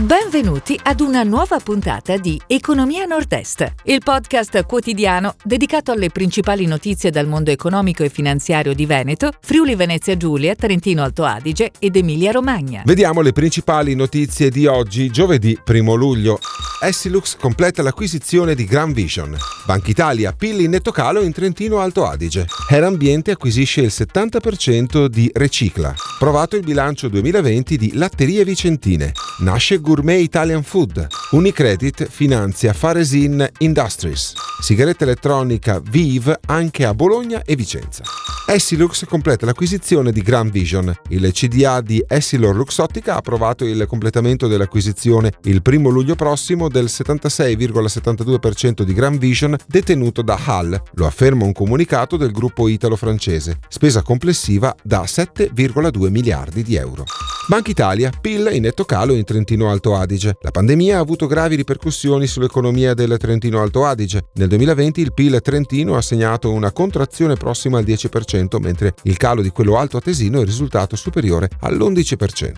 Benvenuti ad una nuova puntata di Economia Nord-Est, il podcast quotidiano dedicato alle principali notizie dal mondo economico e finanziario di Veneto, Friuli Venezia Giulia, Trentino Alto Adige ed Emilia Romagna. Vediamo le principali notizie di oggi, giovedì 1 luglio. Essilux completa l'acquisizione di Grand Vision. Banca Italia, PIL in netto calo in Trentino Alto Adige. Air Ambiente acquisisce il 70% di Recicla. Provato il bilancio 2020 di Latterie Vicentine. Nasce Gourmet Italian Food. Unicredit finanzia Faresin Industries. Sigaretta elettronica Vive anche a Bologna e Vicenza. Essilux completa l'acquisizione di Grand Vision. Il CDA di Essilor Luxottica ha approvato il completamento dell'acquisizione il 1 luglio prossimo del 76,72% di Grand Vision detenuto da Hall, lo afferma un comunicato del gruppo italo-francese, spesa complessiva da 7,2 miliardi di euro. Banca Italia, PIL in netto calo in Trentino Alto Adige. La pandemia ha avuto gravi ripercussioni sull'economia del Trentino Alto Adige. Nel 2020 il PIL trentino ha segnato una contrazione prossima al 10%, mentre il calo di quello alto atesino è risultato superiore all'11%.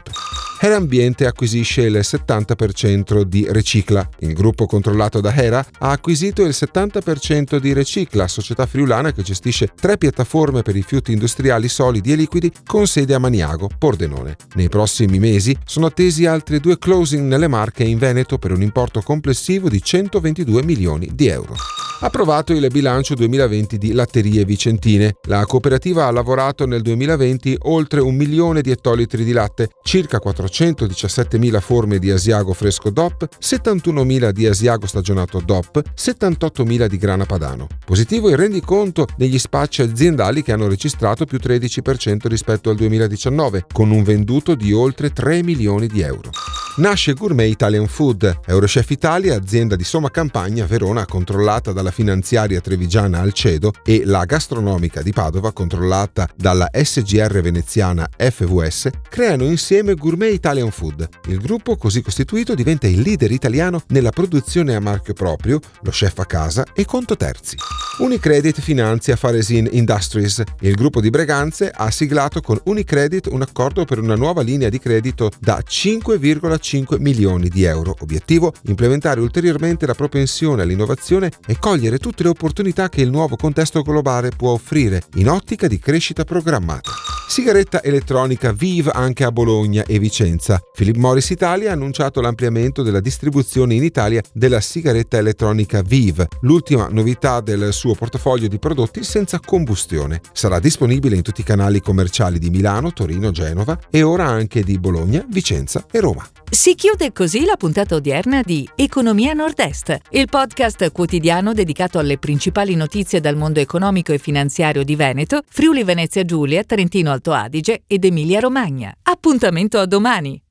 Hera Ambiente acquisisce il 70% di Recicla. Il gruppo controllato da Hera ha acquisito il 70% di Recicla, società friulana che gestisce tre piattaforme per rifiuti industriali solidi e liquidi con sede a Maniago, Pordenone. Nei prossimi mesi sono attesi altri due closing nelle Marche in Veneto per un importo complessivo di 122 milioni di euro approvato il bilancio 2020 di Latterie Vicentine. La cooperativa ha lavorato nel 2020 oltre un milione di ettolitri di latte, circa 417.000 forme di Asiago fresco DOP, 71.000 di Asiago stagionato DOP, 78.000 di grana padano. Positivo il rendiconto degli spacci aziendali che hanno registrato più 13% rispetto al 2019, con un venduto di oltre 3 milioni di euro. Nasce Gourmet Italian Food, Eurochef Italia, azienda di Soma Campagna, Verona, controllata dalla finanziaria trevigiana Alcedo e la gastronomica di Padova, controllata dalla SGR veneziana FVS, creano insieme Gourmet Italian Food. Il gruppo così costituito diventa il leader italiano nella produzione a marchio proprio, lo chef a casa e conto terzi. Unicredit finanzia Faresin Industries. Il gruppo di Breganze ha siglato con Unicredit un accordo per una nuova linea di credito da 5,5 5 milioni di euro. Obiettivo? Implementare ulteriormente la propensione all'innovazione e cogliere tutte le opportunità che il nuovo contesto globale può offrire in ottica di crescita programmata. Sigaretta elettronica Vive anche a Bologna e Vicenza. Philip Morris Italia ha annunciato l'ampliamento della distribuzione in Italia della sigaretta elettronica Vive, l'ultima novità del suo portafoglio di prodotti senza combustione. Sarà disponibile in tutti i canali commerciali di Milano, Torino, Genova e ora anche di Bologna, Vicenza e Roma. Si chiude così la puntata odierna di Economia Nord-Est, il podcast quotidiano dedicato alle principali notizie dal mondo economico e finanziario di Veneto, Friuli Venezia Giulia, Trentino Alto Adige ed Emilia Romagna. Appuntamento a domani!